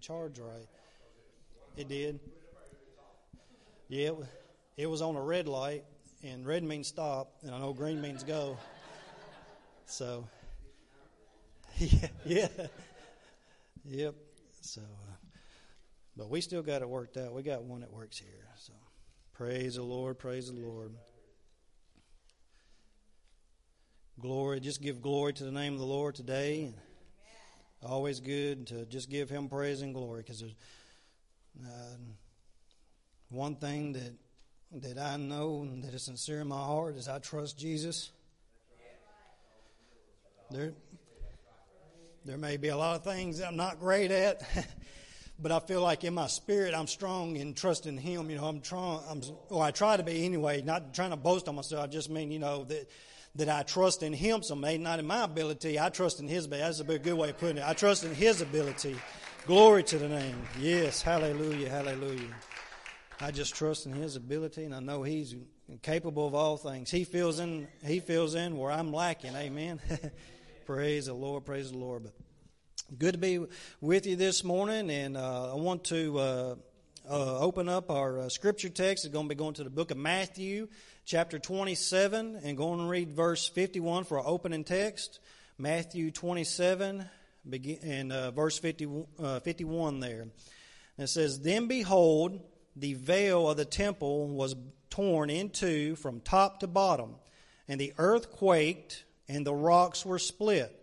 charge right. It did. Yeah, it, it was on a red light, and red means stop, and I know green means go. So, yeah, yeah, yep. So, uh, but we still got it worked out. We got one that works here. So, praise the Lord, praise the Lord. Glory, just give glory to the name of the Lord today. Always good to just give Him praise and glory because there's uh, one thing that that I know that is sincere in my heart is I trust Jesus. There, there may be a lot of things that I'm not great at, but I feel like in my spirit I'm strong in trusting Him. You know, I'm trying. I'm, well, I try to be anyway. Not trying to boast on myself. I just mean, you know, that that I trust in Him some may, not in my ability. I trust in His ability. That's a good way of putting it. I trust in His ability. Glory to the name. Yes, hallelujah, hallelujah. I just trust in His ability, and I know He's capable of all things. He fills in. He fills in where I'm lacking. Amen. praise the Lord. Praise the Lord. But good to be with you this morning, and uh, I want to. Uh, uh, open up our uh, scripture text. It's going to be going to the book of Matthew, chapter 27, and going to read verse 51 for our opening text. Matthew 27, begin, and uh, verse 50, uh, 51 there. And it says, Then behold, the veil of the temple was torn in two from top to bottom, and the earth quaked, and the rocks were split.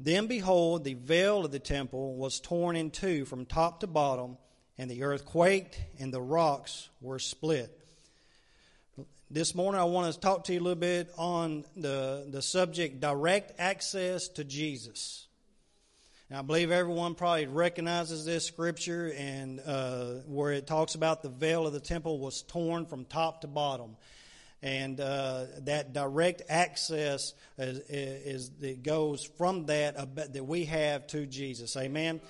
Then behold, the veil of the temple was torn in two from top to bottom, and the earth quaked, and the rocks were split. This morning, I want to talk to you a little bit on the, the subject direct access to Jesus. I believe everyone probably recognizes this scripture and uh, where it talks about the veil of the temple was torn from top to bottom. And uh, that direct access is, is, that goes from that that we have to Jesus. Amen.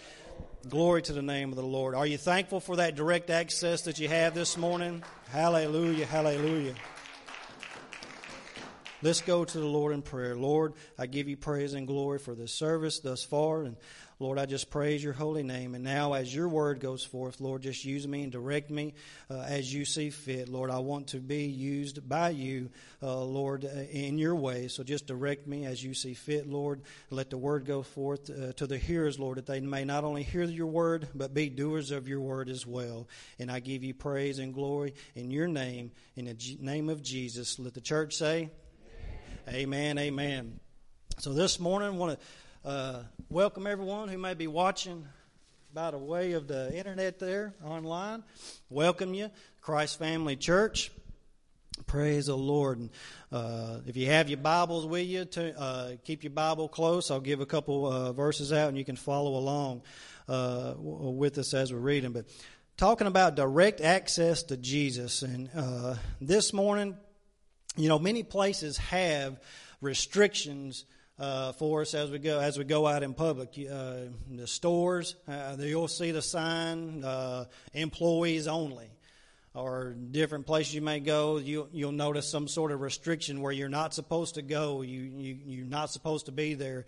Glory to the name of the Lord. Are you thankful for that direct access that you have this morning? Hallelujah, hallelujah. Let's go to the Lord in prayer. Lord, I give you praise and glory for this service thus far. And Lord, I just praise your holy name. And now, as your word goes forth, Lord, just use me and direct me uh, as you see fit. Lord, I want to be used by you, uh, Lord, uh, in your way. So just direct me as you see fit, Lord. Let the word go forth uh, to the hearers, Lord, that they may not only hear your word, but be doers of your word as well. And I give you praise and glory in your name, in the G- name of Jesus. Let the church say, Amen, amen. So this morning, I want to uh, welcome everyone who may be watching by the way of the internet there online. Welcome you, Christ Family Church. Praise the Lord. Uh, if you have your Bibles with you, to, uh, keep your Bible close. I'll give a couple uh, verses out and you can follow along uh, with us as we're reading. But talking about direct access to Jesus. And uh, this morning, you know, many places have restrictions uh, for us as we go as we go out in public. Uh, the stores, uh, you'll see the sign uh, "employees only," or different places you may go. You, you'll notice some sort of restriction where you're not supposed to go. You, you you're not supposed to be there.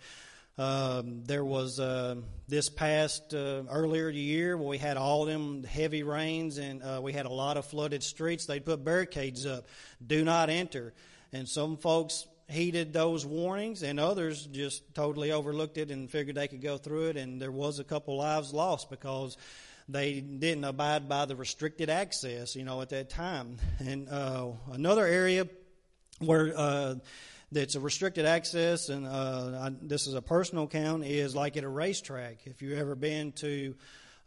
Um, there was uh, this past uh, earlier year we had all them heavy rains and uh, we had a lot of flooded streets. They put barricades up, do not enter. And some folks heeded those warnings, and others just totally overlooked it and figured they could go through it. And there was a couple lives lost because they didn't abide by the restricted access, you know, at that time. And uh, another area where uh, that's a restricted access, and uh, I, this is a personal account, is like at a racetrack. If you've ever been to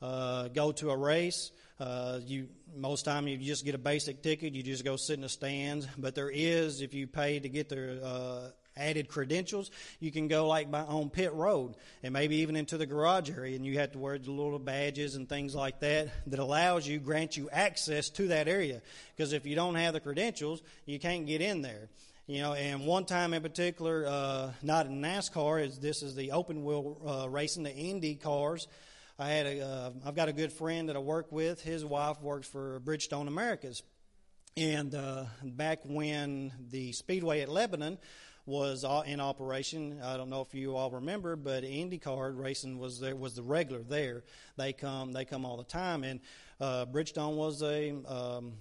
uh, go to a race, uh, you most time you just get a basic ticket. You just go sit in the stands. But there is, if you pay to get the uh, added credentials, you can go like by, on pit road and maybe even into the garage area, and you have to wear the little badges and things like that that allows you, grant you access to that area. Because if you don't have the credentials, you can't get in there. You know, and one time in particular, uh, not in NASCAR, is this is the open wheel uh, racing, the Indy cars. I had a, uh, I've got a good friend that I work with. His wife works for Bridgestone Americas, and uh, back when the Speedway at Lebanon was in operation. I don't know if you all remember, but IndyCar racing was there was the regular there. They come they come all the time, and uh, Bridgestone was a um,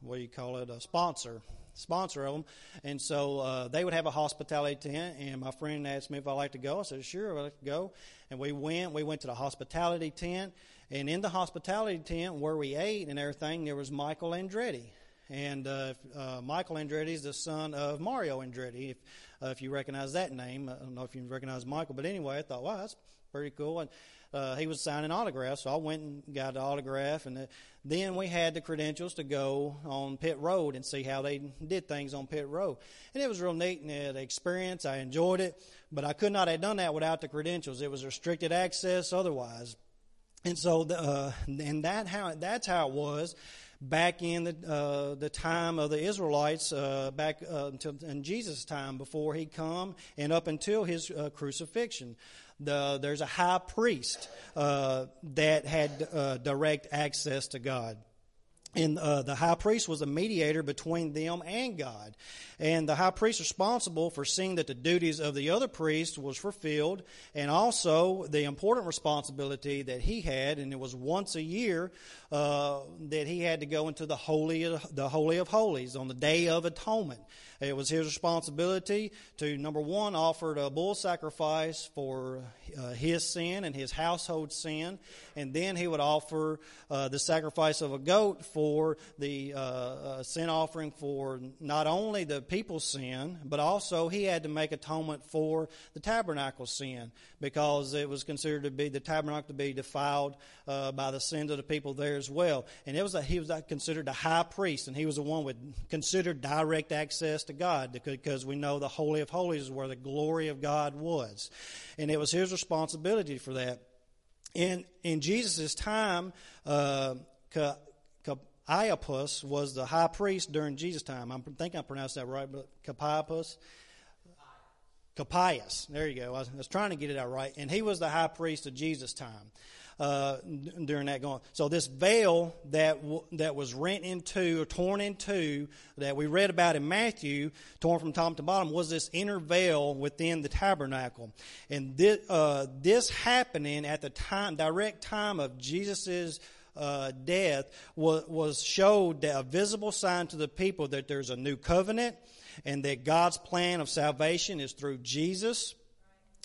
what do you call it a sponsor sponsor of them. And so uh, they would have a hospitality tent, and my friend asked me if I'd like to go. I said, sure, I'd like to go. And we went. We went to the hospitality tent, and in the hospitality tent where we ate and everything, there was Michael Andretti. And uh, uh, Michael Andretti is the son of Mario Andretti, if, uh, if you recognize that name. I don't know if you recognize Michael, but anyway, I thought, wow, that's pretty cool. And uh, he was signing autographs, so I went and got the autograph. And the, then we had the credentials to go on pit road and see how they did things on pit road. And it was real neat and uh, the experience. I enjoyed it, but I could not have done that without the credentials. It was restricted access otherwise. And so, the, uh, and that how that's how it was back in the uh, the time of the Israelites, uh, back uh, until in Jesus' time before he come and up until his uh, crucifixion. The, there's a high priest uh, that had uh, direct access to God. And uh, the high priest was a mediator between them and God. And the high priest responsible for seeing that the duties of the other priests was fulfilled, and also the important responsibility that he had, and it was once a year uh, that he had to go into the holy, the holy of holies on the day of atonement. It was his responsibility to, number one, offer a bull sacrifice for uh, his sin and his household sin, and then he would offer uh, the sacrifice of a goat for the uh, uh sin offering for not only the people's sin, but also he had to make atonement for the tabernacle sin because it was considered to be the tabernacle to be defiled uh, by the sins of the people there as well. And it was a, he was considered a high priest, and he was the one with considered direct access to God because we know the Holy of Holies is where the glory of God was. And it was his responsibility for that. In, in Jesus' time, uh, Caiaphas was the high priest during Jesus' time. I think I pronounced that right, but Caiaphas. Capias. There you go. I was, I was, trying to get it out right. And he was the high priest of Jesus' time uh, during that going. So this veil that w- that was rent into or torn in two that we read about in Matthew, torn from top to bottom, was this inner veil within the tabernacle. And this, uh, this happening at the time, direct time of Jesus's uh, death was, was showed a visible sign to the people that there's a new covenant and that God's plan of salvation is through Jesus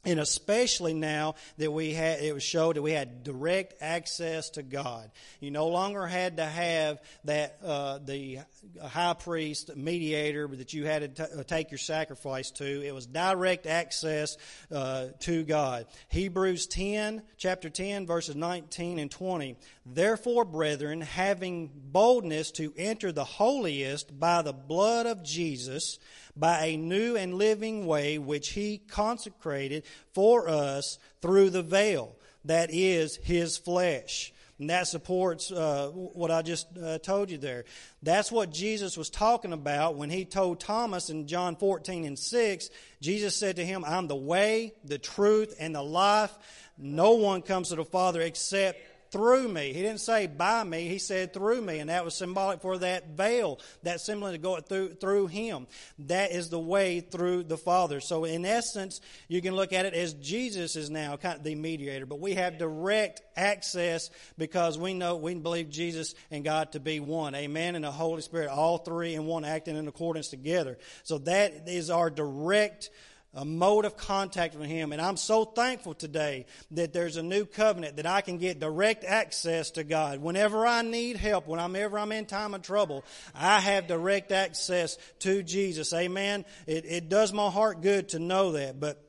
and especially now that we had, it was showed that we had direct access to God. You no longer had to have that, uh, the high priest mediator that you had to t- uh, take your sacrifice to. It was direct access, uh, to God. Hebrews 10, chapter 10, verses 19 and 20. Therefore, brethren, having boldness to enter the holiest by the blood of Jesus, by a new and living way which he consecrated for us through the veil, that is his flesh. And that supports uh, what I just uh, told you there. That's what Jesus was talking about when he told Thomas in John 14 and 6. Jesus said to him, I'm the way, the truth, and the life. No one comes to the Father except through me. He didn't say by me, he said through me, and that was symbolic for that veil, that symbol to go through, through him. That is the way through the Father. So in essence, you can look at it as Jesus is now kind of the mediator, but we have direct access because we know, we believe Jesus and God to be one. Amen. And the Holy Spirit, all three in one acting in accordance together. So that is our direct a mode of contact with Him. And I'm so thankful today that there's a new covenant that I can get direct access to God. Whenever I need help, whenever I'm in time of trouble, I have direct access to Jesus. Amen. It, it does my heart good to know that. But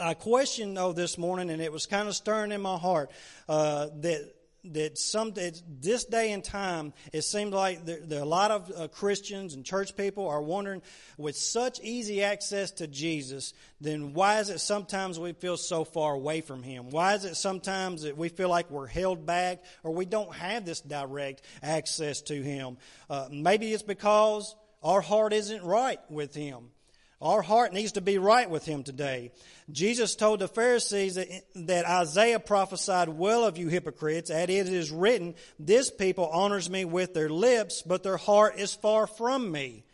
I questioned though this morning, and it was kind of stirring in my heart uh, that that some this day and time, it seems like there, there a lot of uh, Christians and church people are wondering, with such easy access to Jesus, then why is it sometimes we feel so far away from Him? Why is it sometimes that we feel like we're held back or we don't have this direct access to Him? Uh, maybe it's because our heart isn't right with Him. Our heart needs to be right with Him today. Jesus told the Pharisees that, that Isaiah prophesied well of you hypocrites, as it is written, This people honors me with their lips, but their heart is far from me.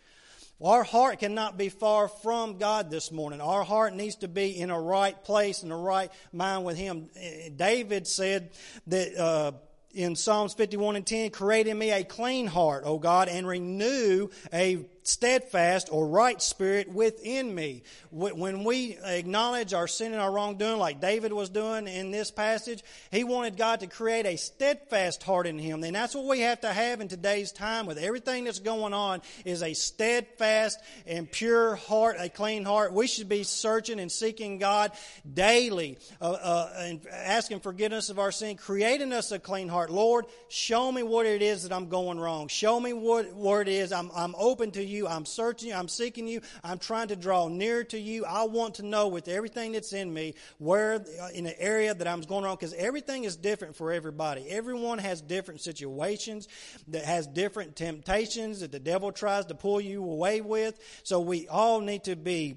Our heart cannot be far from God this morning. Our heart needs to be in a right place, in a right mind with Him. David said that. Uh, in Psalms 51 and 10, create in me a clean heart, O God, and renew a steadfast or right spirit within me. When we acknowledge our sin and our wrongdoing, like David was doing in this passage, he wanted God to create a steadfast heart in him. And that's what we have to have in today's time with everything that's going on is a steadfast and pure heart, a clean heart. We should be searching and seeking God daily uh, uh, and asking forgiveness of our sin, creating us a clean heart. Lord, show me what it is that I'm going wrong. Show me what, what it is. I'm, I'm open to you. I'm searching you. I'm seeking you. I'm trying to draw near to you. I want to know with everything that's in me where uh, in the area that I'm going wrong because everything is different for everybody. Everyone has different situations that has different temptations that the devil tries to pull you away with. So we all need to be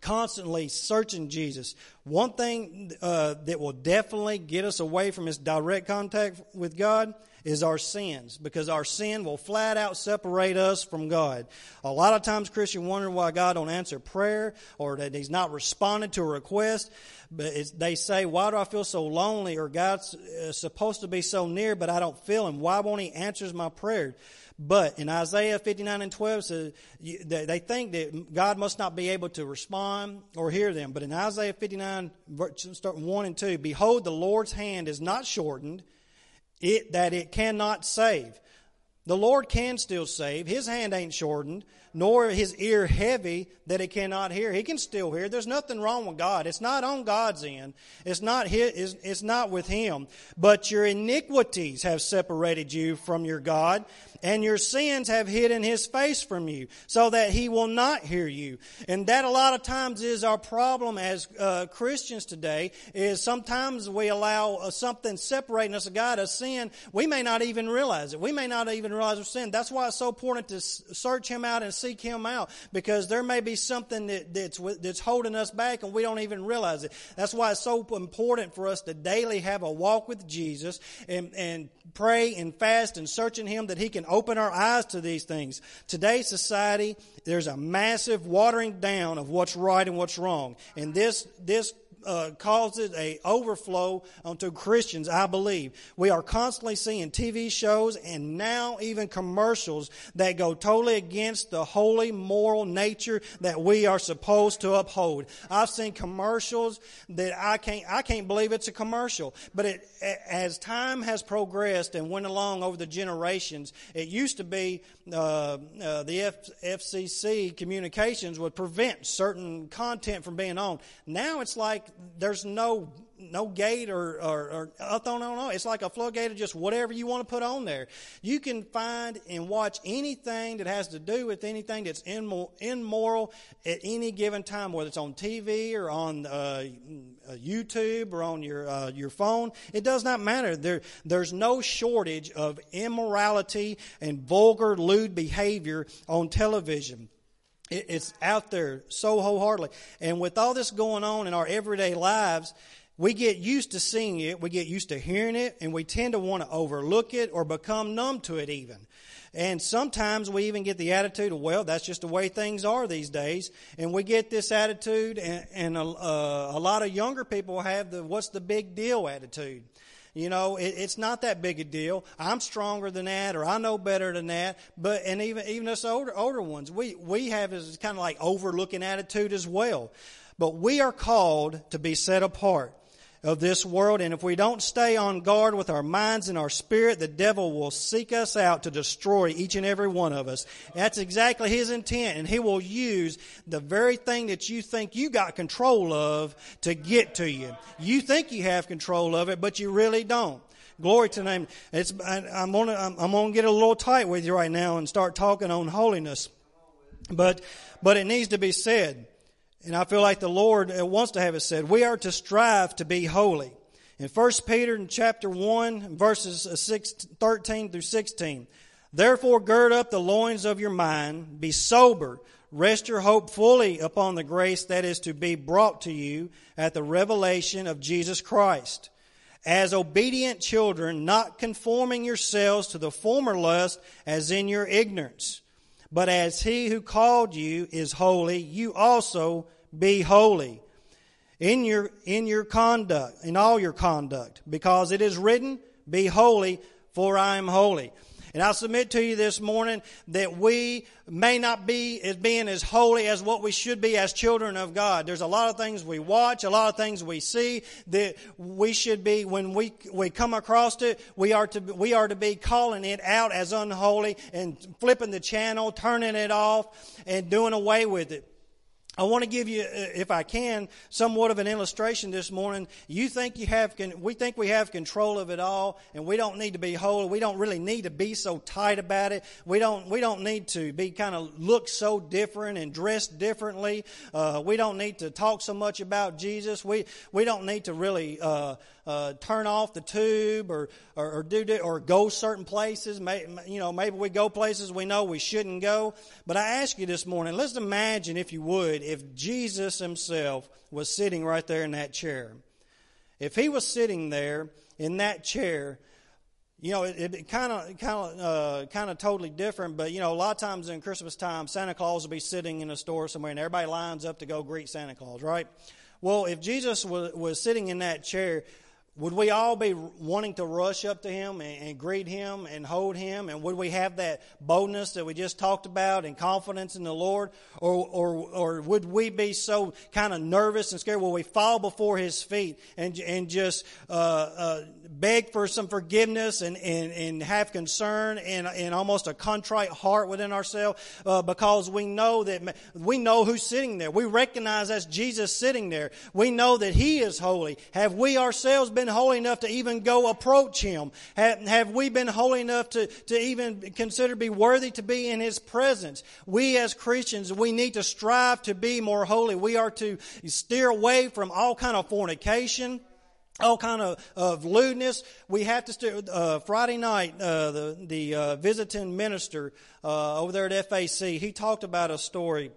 constantly searching Jesus. One thing uh, that will definitely get us away from his direct contact with God is our sins because our sin will flat out separate us from God. A lot of times Christians wonder why God don't answer prayer or that he's not responding to a request. But they say, why do I feel so lonely or God's uh, supposed to be so near but I don't feel him? Why won't he answer my prayer? But in Isaiah 59 and 12 says they think that God must not be able to respond or hear them. But in Isaiah 59, start 1 and 2, behold, the Lord's hand is not shortened it, that it cannot save. The Lord can still save. His hand ain't shortened, nor his ear heavy that it cannot hear. He can still hear. There's nothing wrong with God. It's not on God's end. It's not his, it's not with him. But your iniquities have separated you from your God, and your sins have hidden his face from you so that he will not hear you. And that a lot of times is our problem as uh, Christians today is sometimes we allow uh, something separating us of God, a sin. We may not even realize it. We may not even realize our sin. That's why it's so important to search him out and seek him out because there may be something that, that's, that's holding us back and we don't even realize it. That's why it's so important for us to daily have a walk with Jesus and, and pray and fast and searching him that he can open our eyes to these things. Today's society, there's a massive watering down of what's right and what's wrong. And this, this uh, causes a overflow onto Christians, I believe. We are constantly seeing TV shows and now even commercials that go totally against the holy moral nature that we are supposed to uphold. I've seen commercials that I can't, I can't believe it's a commercial. But it, as time has progressed and went along over the generations, it used to be uh, uh, the F- FCC communications would prevent certain content from being on. Now it's like there's no no gate or, or, or I don't know. It's like a floodgate of just whatever you want to put on there. You can find and watch anything that has to do with anything that's immoral at any given time, whether it's on TV or on uh, YouTube or on your uh, your phone. It does not matter. There there's no shortage of immorality and vulgar, lewd behavior on television. It's out there so wholeheartedly. And with all this going on in our everyday lives, we get used to seeing it, we get used to hearing it, and we tend to want to overlook it or become numb to it even. And sometimes we even get the attitude of, well, that's just the way things are these days. And we get this attitude, and, and a, uh, a lot of younger people have the what's the big deal attitude. You know, it, it's not that big a deal. I'm stronger than that, or I know better than that. But and even even us older older ones, we we have this kind of like overlooking attitude as well. But we are called to be set apart of this world. And if we don't stay on guard with our minds and our spirit, the devil will seek us out to destroy each and every one of us. That's exactly his intent. And he will use the very thing that you think you got control of to get to you. You think you have control of it, but you really don't. Glory to name. It's, I, am gonna, I'm, I'm gonna get a little tight with you right now and start talking on holiness. But, but it needs to be said. And I feel like the Lord uh, wants to have it said. We are to strive to be holy. In 1 Peter in chapter 1, verses uh, 6, 13 through 16. Therefore gird up the loins of your mind, be sober, rest your hope fully upon the grace that is to be brought to you at the revelation of Jesus Christ. As obedient children, not conforming yourselves to the former lust as in your ignorance But as he who called you is holy, you also be holy in your, in your conduct, in all your conduct, because it is written, be holy, for I am holy. And I submit to you this morning that we may not be as being as holy as what we should be as children of God. There's a lot of things we watch, a lot of things we see that we should be when we we come across it, we are to we are to be calling it out as unholy and flipping the channel, turning it off and doing away with it. I want to give you, uh, if I can, somewhat of an illustration this morning. You think you have, we think we have control of it all, and we don't need to be holy. We don't really need to be so tight about it. We don't, we don't need to be kind of look so different and dress differently. Uh, we don't need to talk so much about Jesus. We, we don't need to really, uh, uh, turn off the tube or, or, or do or go certain places. You know, maybe we go places we know we shouldn't go. But I ask you this morning, let's imagine, if you would, if Jesus himself was sitting right there in that chair. If he was sitting there in that chair, you know, it kind of, kind of, uh, kind of totally different. But you know, a lot of times in Christmas time, Santa Claus will be sitting in a store somewhere, and everybody lines up to go greet Santa Claus, right? Well, if Jesus was, was sitting in that chair, would we all be wanting to rush up to him and, and, greet him and hold him? And would we have that boldness that we just talked about and confidence in the Lord? Or, or, or would we be so kind of nervous and scared? Will we fall before his feet and, and just uh, uh, beg for some forgiveness and, and, and have concern and, and almost a contrite heart within ourselves uh, because we know that we know who's sitting there. We recognize that's Jesus sitting there. We know that he is holy. Have we ourselves been holy enough to even go approach him? Have, have we been holy enough to, to even consider be worthy to be in his presence? We as Christians, we need to strive to be more holy. We are to steer away from all kind of fornication all kind of, of lewdness. We have to steer. Uh, Friday night, uh, the the uh, visiting minister uh, over there at FAC, he talked about a story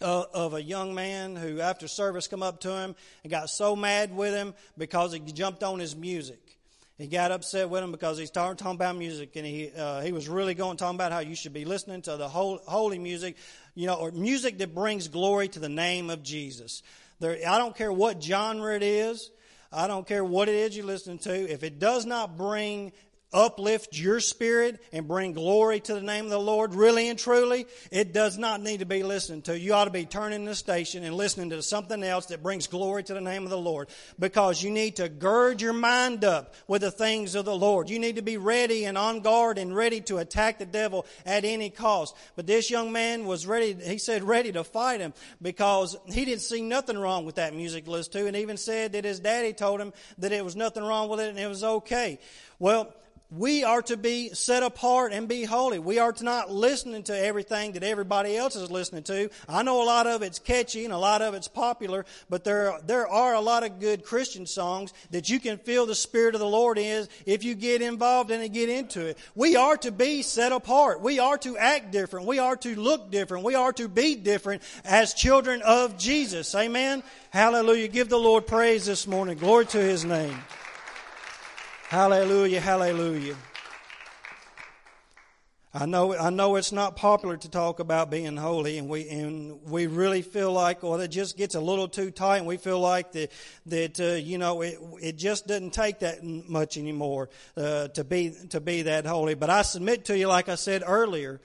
uh, of a young man who, after service, come up to him and got so mad with him because he jumped on his music. He got upset with him because he started talking about music, and he uh, he was really going talking about how you should be listening to the holy music, you know, or music that brings glory to the name of Jesus. There, I don't care what genre it is. I don't care what it is you're listening to. If it does not bring uplift your spirit and bring glory to the name of the Lord, really and truly, it does not need to be listened to. You ought to be turning the station and listening to something else that brings glory to the name of the Lord because you need to gird your mind up with the things of the Lord. You need to be ready and on guard and ready to attack the devil at any cost. But this young man was ready, he said, ready to fight him because he didn't see nothing wrong with that music list too and even said that his daddy told him that it was nothing wrong with it and it was okay. Well, we are to be set apart and be holy. We are to not listening to everything that everybody else is listening to. I know a lot of it's catchy and a lot of it's popular, but there, there are a lot of good Christian songs that you can feel the Spirit of the Lord is if you get involved and get into it. We are to be set apart. We are to act different. We are to look different. We are to be different as children of Jesus. Amen. Hallelujah. Give the Lord praise this morning. Glory to His name. Hallelujah, hallelujah. I know, I know it's not popular to talk about being holy, and we and we really feel like, well, it just gets a little too tight, and we feel like that that uh, you know it it just doesn't take that much anymore uh, to be to be that holy. But I submit to you, like I said earlier,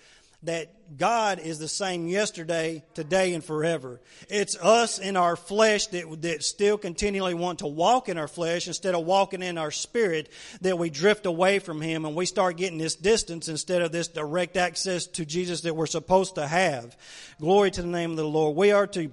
that God is the same yesterday, today, and forever. It's us in our flesh that, that still continually want to walk in our flesh instead of walking in our spirit that we drift away from Him and we start getting this distance instead of this direct access to Jesus that we're supposed to have. Glory to the name of the Lord. We are to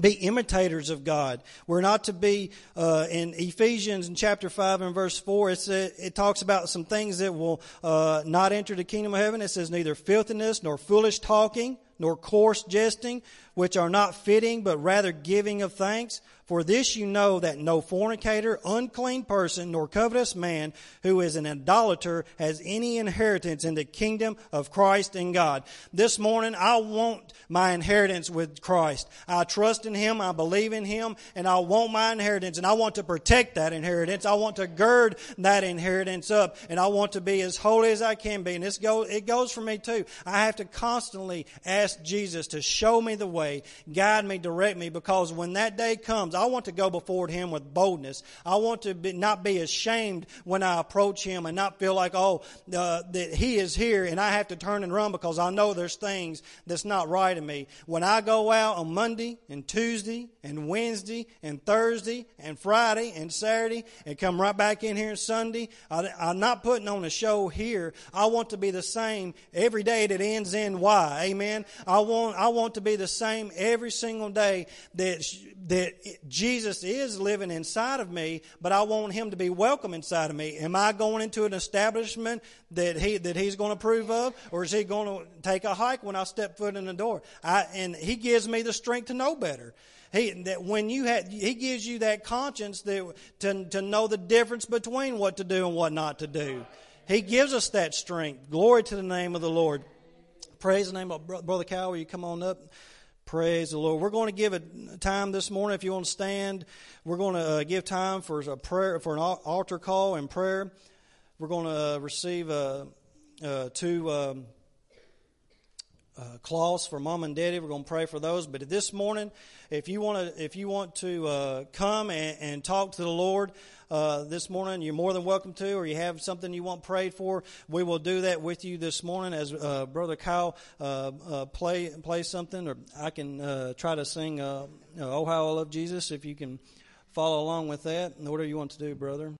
be imitators of God. We're not to be uh, in Ephesians in chapter five and verse four. It it talks about some things that will uh, not enter the kingdom of heaven. It says neither filthiness nor foolish talking nor coarse jesting, which are not fitting, but rather giving of thanks. For this you know that no fornicator, unclean person, nor covetous man who is an idolater has any inheritance in the kingdom of Christ and God. This morning, I want my inheritance with Christ. I trust in Him, I believe in Him, and I want my inheritance, and I want to protect that inheritance. I want to gird that inheritance up, and I want to be as holy as I can be. And this go, it goes for me too. I have to constantly ask Jesus to show me the way, guide me, direct me, because when that day comes, I want to go before Him with boldness. I want to be, not be ashamed when I approach Him and not feel like, oh, uh, that He is here and I have to turn and run because I know there's things that's not right in me. When I go out on Monday and Tuesday and Wednesday and Thursday and Friday and Saturday and come right back in here on Sunday, I, I'm not putting on a show here. I want to be the same every day that ends in Y. Amen. I want, I want to be the same every single day that that Jesus is living inside of me, but I want him to be welcome inside of me. Am I going into an establishment that he that he's going to approve of, or is he going to take a hike when I step foot in the door? I, and he gives me the strength to know better. He, that when you had, he gives you that conscience that, to, to know the difference between what to do and what not to do. He gives us that strength. Glory to the name of the Lord. Praise the name of Brother Cal. Will you come on up? Praise the Lord. We're going to give a time this morning. If you want to stand, we're going to uh, give time for a prayer, for an altar call and prayer. We're going to uh, receive uh, uh, two um, uh, cloths for mom and daddy. We're going to pray for those. But this morning, if you want to, if you want to uh, come and, and, talk to the Lord uh, this morning, you're more than welcome to. Or you have something you want prayed for, we will do that with you this morning as uh, Brother Kyle uh, uh, play play something, or I can try to sing "Oh How I Love Jesus." If you can follow along with that, whatever you want to do, brother.